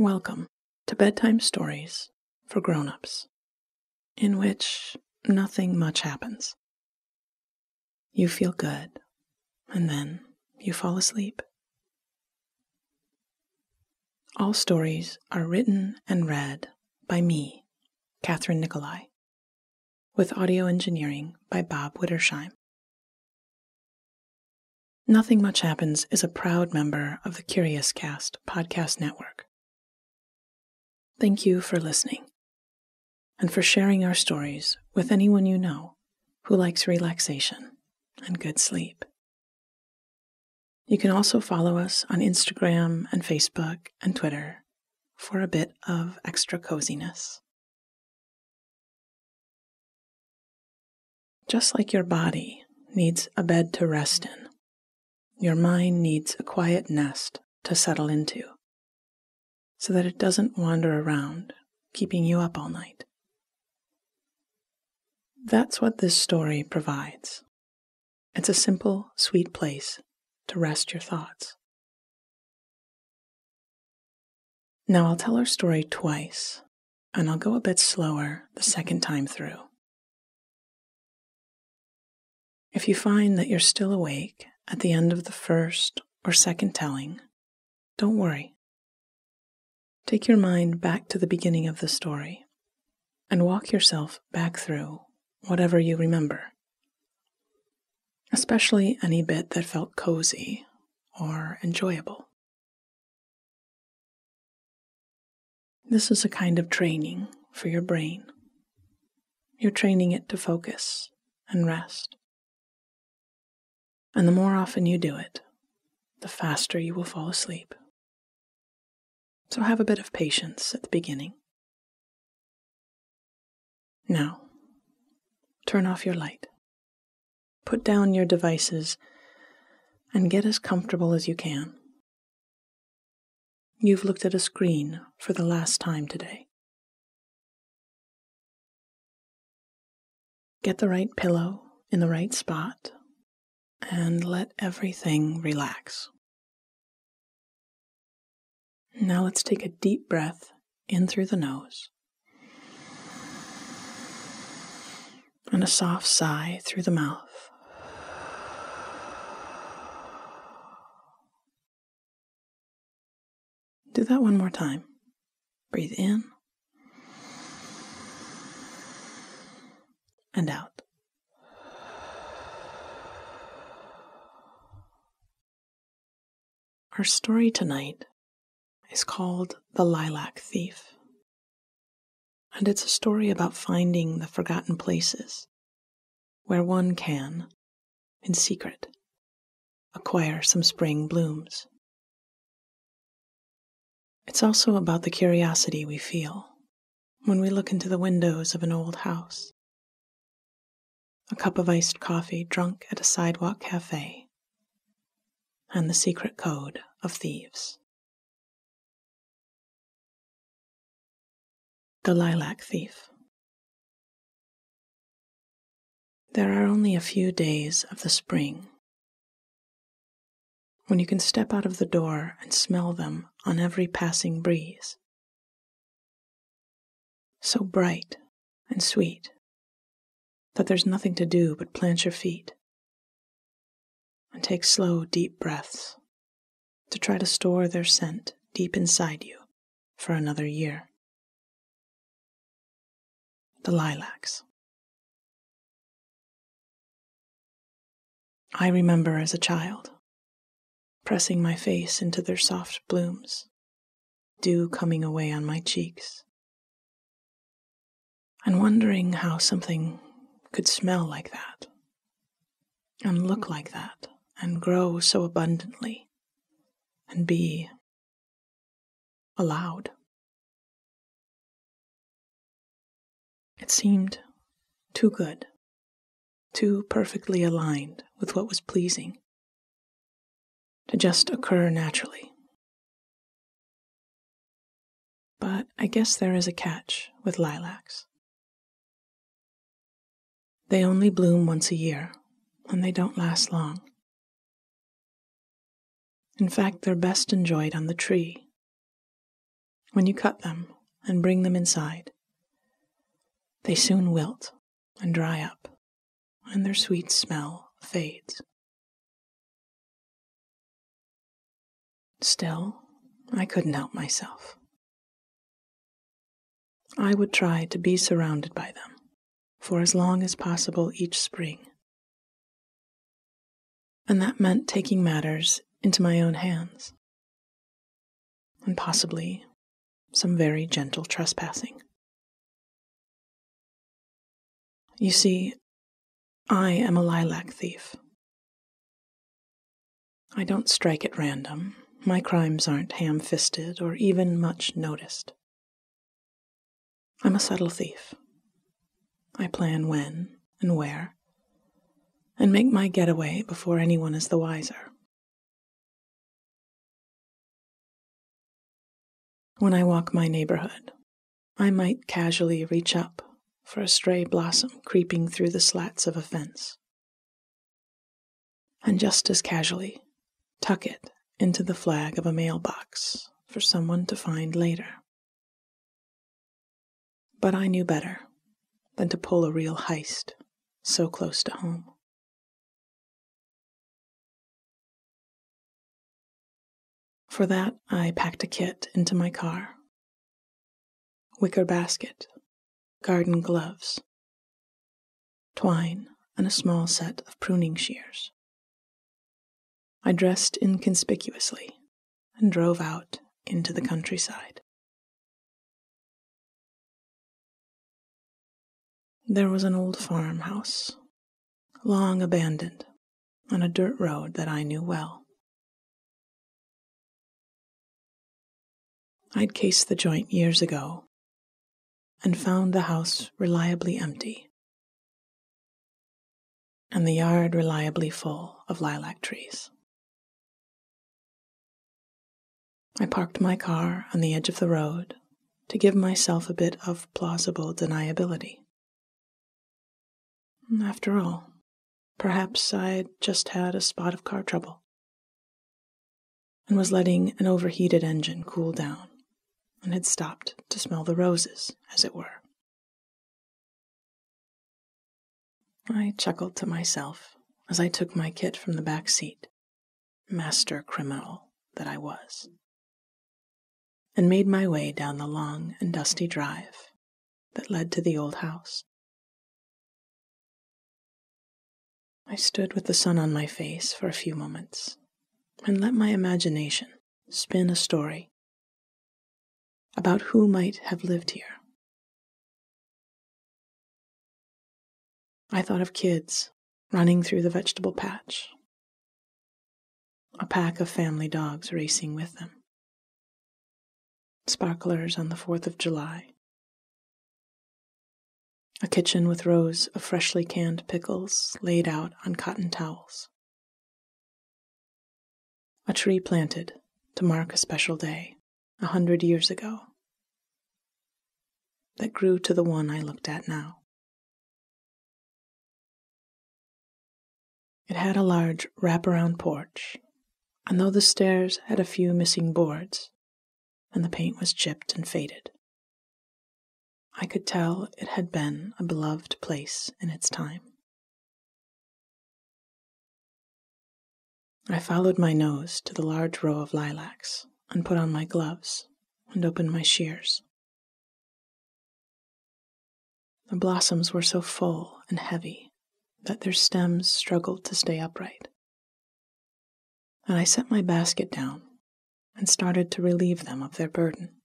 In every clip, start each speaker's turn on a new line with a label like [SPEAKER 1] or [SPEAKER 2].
[SPEAKER 1] Welcome to Bedtime Stories for Grown-ups, in which nothing much happens. You feel good, and then you fall asleep. All stories are written and read by me, Kathryn Nicolai, with audio engineering by Bob Wittersheim. Nothing Much Happens is a proud member of the Curiouscast podcast network. Thank you for listening and for sharing our stories with anyone you know who likes relaxation and good sleep. You can also follow us on Instagram and Facebook and Twitter for a bit of extra coziness. Just like your body needs a bed to rest in, your mind needs a quiet nest to settle into so that it doesn't wander around, keeping you up all night. That's what this story provides. It's a simple, sweet place to rest your thoughts. Now I'll tell our story twice, and I'll go a bit slower the second time through. If you find that you're still awake at the end of the first or second telling, don't worry. Take your mind back to the beginning of the story and walk yourself back through whatever you remember, especially any bit that felt cozy or enjoyable. This is a kind of training for your brain. You're training it to focus and rest. And the more often you do it, the faster you will fall asleep. So have a bit of patience at the beginning. Now, turn off your light. Put down your devices and get as comfortable as you can. You've looked at a screen for the last time today. Get the right pillow in the right spot and let everything relax. Now let's take a deep breath in through the nose and a soft sigh through the mouth. Do that one more time. Breathe in and out. Our story tonight is called The Lilac Thief. And it's a story about finding the forgotten places where one can, in secret, acquire some spring blooms. It's also about the curiosity we feel when we look into the windows of an old house. A cup of iced coffee drunk at a sidewalk cafe, and the secret code of thieves. The Lilac Thief. There are only a few days of the spring when you can step out of the door and smell them on every passing breeze. So bright and sweet that there's nothing to do but plant your feet and take slow, deep breaths to try to store their scent deep inside you for another year. The lilacs. I remember as a child pressing my face into their soft blooms, dew coming away on my cheeks, and wondering how something could smell like that, and look like that, and grow so abundantly and be allowed. It seemed too good, too perfectly aligned with what was pleasing to just occur naturally. But I guess there is a catch with lilacs. They only bloom once a year, and they don't last long. In fact, they're best enjoyed on the tree, when you cut them and bring them inside, they soon wilt and dry up, and their sweet smell fades. Still, I couldn't help myself. I would try to be surrounded by them for as long as possible each spring. And that meant taking matters into my own hands, and possibly some very gentle trespassing. You see, I am a lilac thief. I don't strike at random. My crimes aren't ham fisted or even much noticed. I'm a subtle thief. I plan when and where, and make my getaway before anyone is the wiser. When I walk my neighborhood, I might casually reach up for a stray blossom creeping through the slats of a fence, and just as casually tuck it into the flag of a mailbox for someone to find later. But I knew better than to pull a real heist so close to home. For that, I packed a kit into my car wicker basket, garden gloves, twine, and a small set of pruning shears. I dressed inconspicuously and drove out into the countryside. There was an old farmhouse, long abandoned, on a dirt road that I knew well. I'd cased the joint years ago and found the house reliably empty and the yard reliably full of lilac trees. I parked my car on the edge of the road to give myself a bit of plausible deniability. After all, perhaps I'd just had a spot of car trouble and was letting an overheated engine cool down and had stopped to smell the roses, as it were. I chuckled to myself as I took my kit from the back seat, master criminal that I was, and made my way down the long and dusty drive that led to the old house. I stood with the sun on my face for a few moments and let my imagination spin a story about who might have lived here. I thought of kids running through the vegetable patch, a pack of family dogs racing with them, sparklers on the 4th of July, a kitchen with rows of freshly canned pickles laid out on cotton towels, a tree planted to mark a special day a hundred years ago that grew to the one I looked at now. It had a large wraparound porch, and though the stairs had a few missing boards and the paint was chipped and faded, I could tell it had been a beloved place in its time. I followed my nose to the large row of lilacs and put on my gloves and opened my shears. The blossoms were so full and heavy that their stems struggled to stay upright. And I set my basket down and started to relieve them of their burden.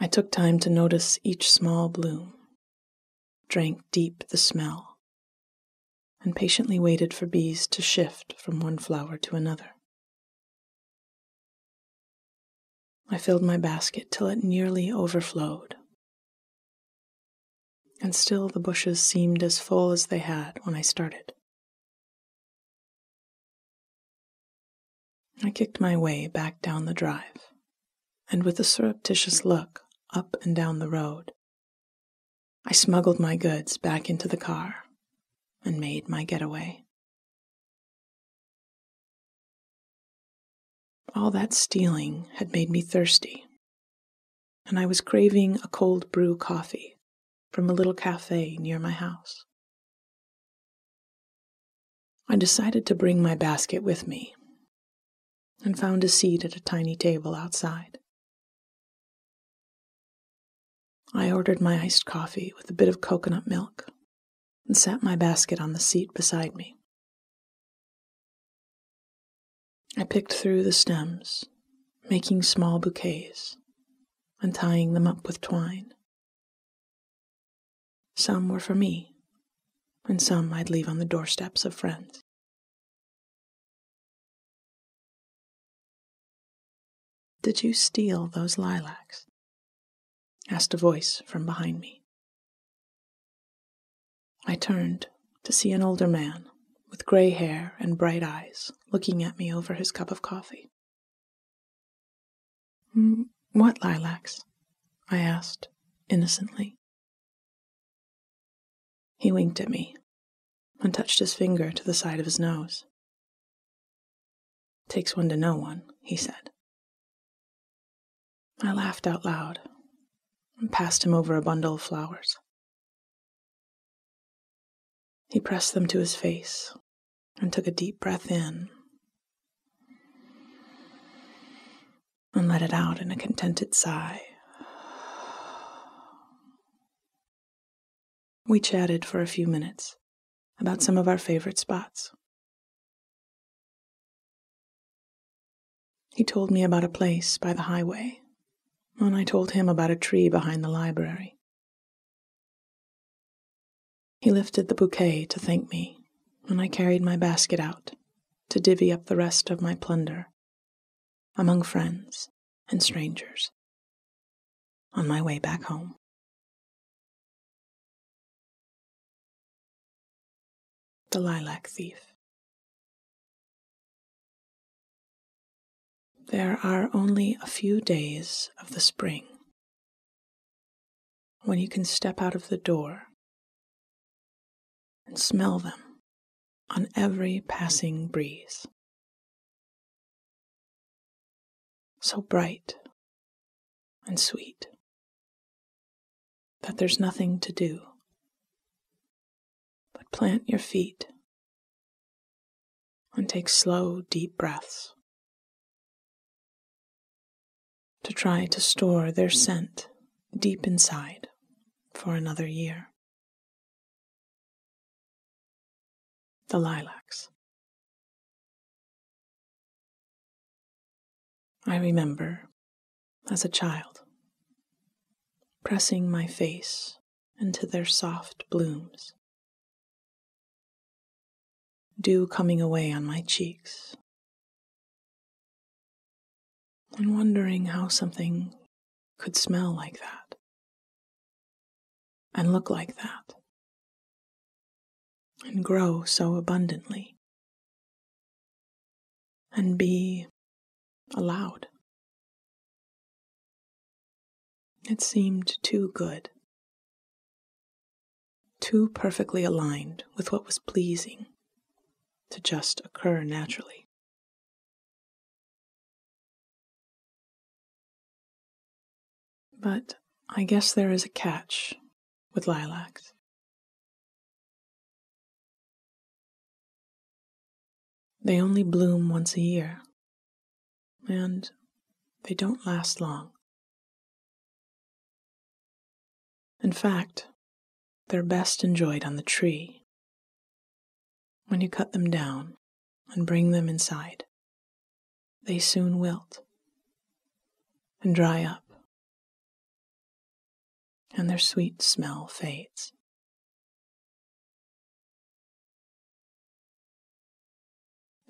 [SPEAKER 1] I took time to notice each small bloom, drank deep the smell, and patiently waited for bees to shift from one flower to another. I filled my basket till it nearly overflowed, and still the bushes seemed as full as they had when I started. I kicked my way back down the drive, and with a surreptitious look up and down the road. I smuggled my goods back into the car and made my getaway. All that stealing had made me thirsty, and I was craving a cold brew coffee from a little cafe near my house. I decided to bring my basket with me and found a seat at a tiny table outside. I ordered my iced coffee with a bit of coconut milk and sat my basket on the seat beside me. I picked through the stems, making small bouquets and tying them up with twine. Some were for me, and some I'd leave on the doorsteps of friends. Did you steal those lilacs? asked a voice from behind me. I turned to see an older man with gray hair and bright eyes looking at me over his cup of coffee. Mm, what lilacs? I asked innocently. He winked at me and touched his finger to the side of his nose. Takes one to know one, he said. I laughed out loud and passed him over a bundle of flowers. He pressed them to his face and took a deep breath in and let it out in a contented sigh. We chatted for a few minutes about some of our favorite spots. He told me about a place by the highway, and I told him about a tree behind the library. He lifted the bouquet to thank me, and I carried my basket out to divvy up the rest of my plunder among friends and strangers on my way back home. The Lilac Thief. There are only a few days of the spring when you can step out of the door and smell them on every passing breeze. So bright and sweet that there's nothing to do but plant your feet and take slow, deep breaths to try to store their scent deep inside for another year. The lilacs. I remember as a child pressing my face into their soft blooms. Dew coming away on my cheeks, and wondering how something could smell like that and look like that and grow so abundantly and be allowed. It seemed too good, too perfectly aligned with what was pleasing to just occur naturally. But I guess there is a catch with lilacs. They only bloom once a year, and they don't last long. In fact, they're best enjoyed on the tree when you cut them down and bring them inside, they soon wilt and dry up, and their sweet smell fades.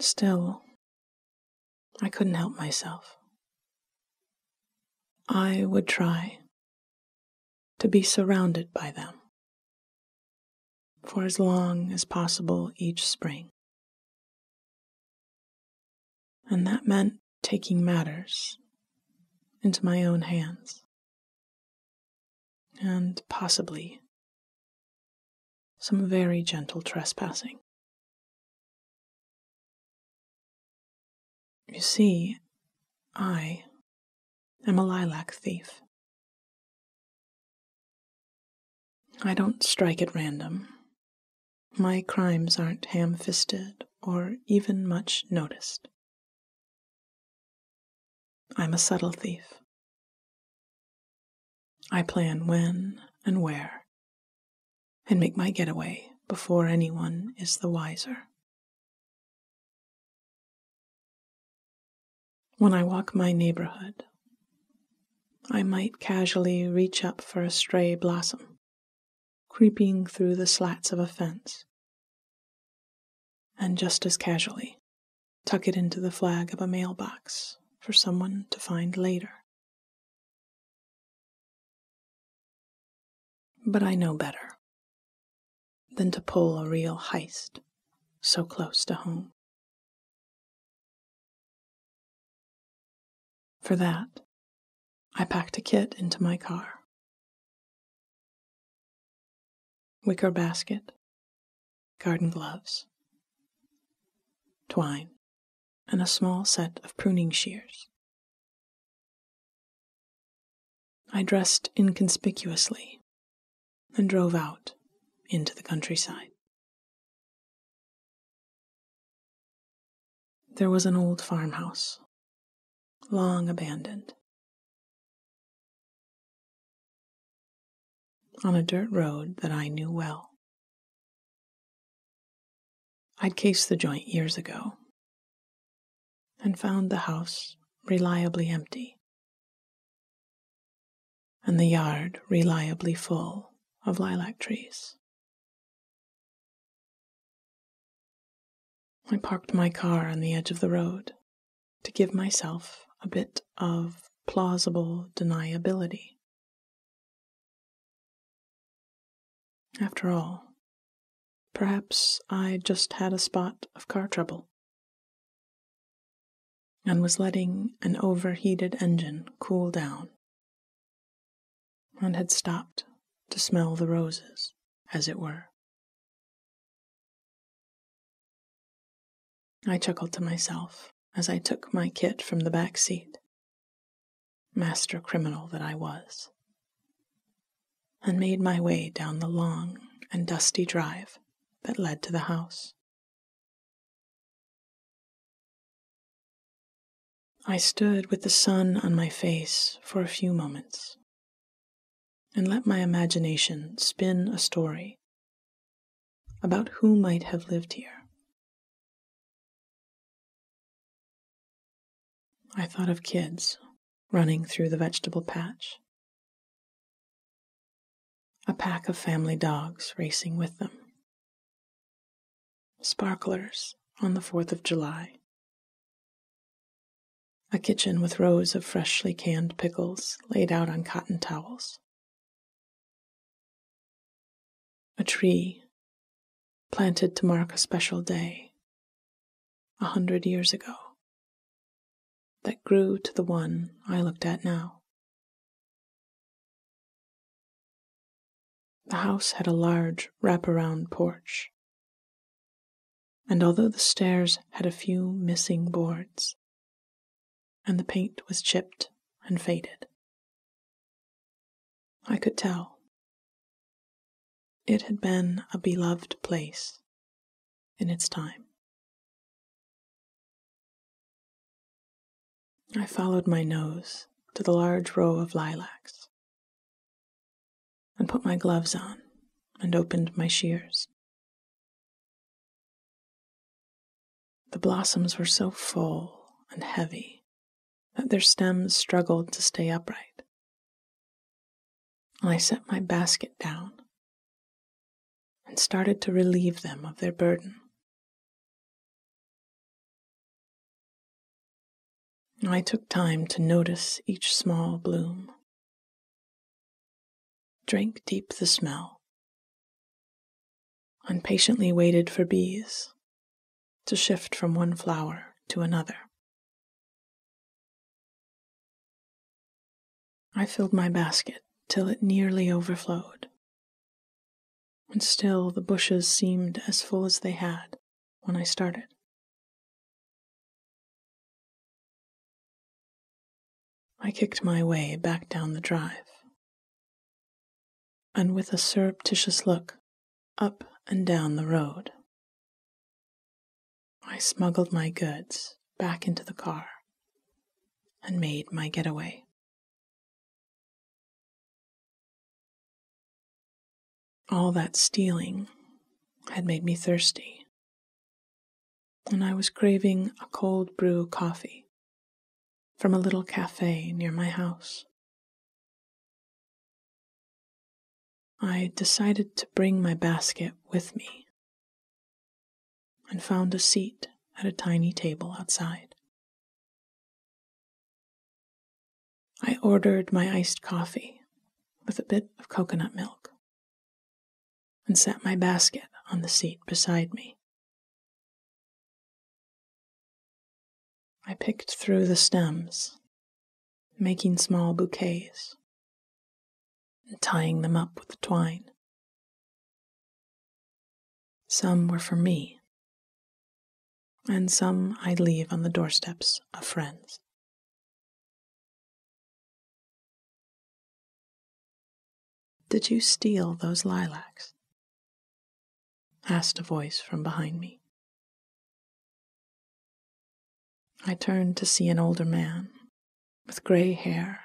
[SPEAKER 1] Still, I couldn't help myself. I would try to be surrounded by them for as long as possible each spring. And that meant taking matters into my own hands and possibly some very gentle trespassing. You see, I am a lilac thief. I don't strike at random. My crimes aren't ham fisted or even much noticed. I'm a subtle thief. I plan when and where and make my getaway before anyone is the wiser. When I walk my neighborhood, I might casually reach up for a stray blossom, creeping through the slats of a fence, and just as casually tuck it into the flag of a mailbox for someone to find later. But I know better than to pull a real heist so close to home. For that, I packed a kit into my car. Wicker basket, garden gloves, twine, and a small set of pruning shears. I dressed inconspicuously and drove out into the countryside. There was an old farmhouse long abandoned. On a dirt road that I knew well. I'd cased the joint years ago and found the house reliably empty and the yard reliably full of lilac trees. I parked my car on the edge of the road to give myself a bit of plausible deniability. After all, perhaps I just had a spot of car trouble and was letting an overheated engine cool down and had stopped to smell the roses, as it were. I chuckled to myself as I took my kit from the back seat, master criminal that I was, and made my way down the long and dusty drive that led to the house. I stood with the sun on my face for a few moments and let my imagination spin a story about who might have lived here. I thought of kids running through the vegetable patch, a pack of family dogs racing with them, sparklers on the 4th of July, a kitchen with rows of freshly canned pickles laid out on cotton towels, a tree planted to mark a special day a hundred years ago that grew to the one I looked at now. The house had a large wraparound porch, and although the stairs had a few missing boards, and the paint was chipped and faded, I could tell it had been a beloved place in its time. I followed my nose to the large row of lilacs and put my gloves on and opened my shears. The blossoms were so full and heavy that their stems struggled to stay upright. I set my basket down and started to relieve them of their burden. I took time to notice each small bloom, drank deep the smell, and patiently waited for bees to shift from one flower to another. I filled my basket till it nearly overflowed, and still the bushes seemed as full as they had when I started. I kicked my way back down the drive, and with a surreptitious look up and down the road, I smuggled my goods back into the car and made my getaway. All that stealing had made me thirsty, and I was craving a cold brew coffee from a little cafe near my house. I decided to bring my basket with me and found a seat at a tiny table outside. I ordered my iced coffee with a bit of coconut milk and set my basket on the seat beside me. I picked through the stems, making small bouquets and tying them up with the twine. Some were for me, and some I'd leave on the doorsteps of friends. Did you steal those lilacs? asked a voice from behind me. I turned to see an older man with gray hair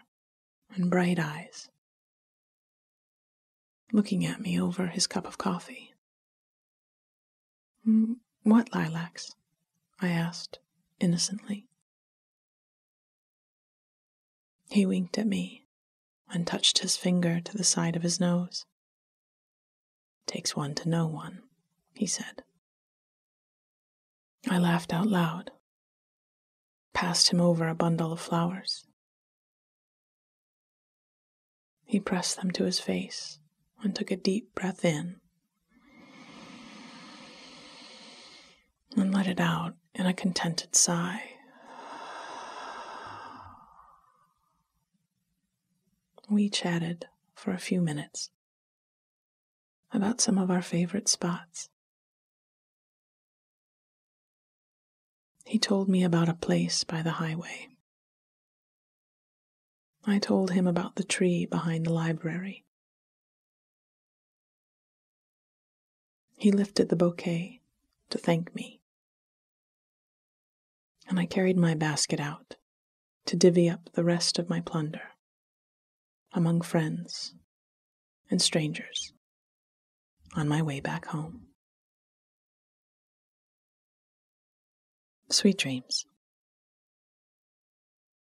[SPEAKER 1] and bright eyes looking at me over his cup of coffee. Mm, what lilacs? I asked innocently. He winked at me and touched his finger to the side of his nose. Takes one to know one, he said. I laughed out loud passed him over a bundle of flowers. He pressed them to his face and took a deep breath in and let it out in a contented sigh. We chatted for a few minutes about some of our favorite spots. He told me about a place by the highway. I told him about the tree behind the library. He lifted the bouquet to thank me, and I carried my basket out to divvy up the rest of my plunder among friends and strangers on my way back home. Sweet dreams.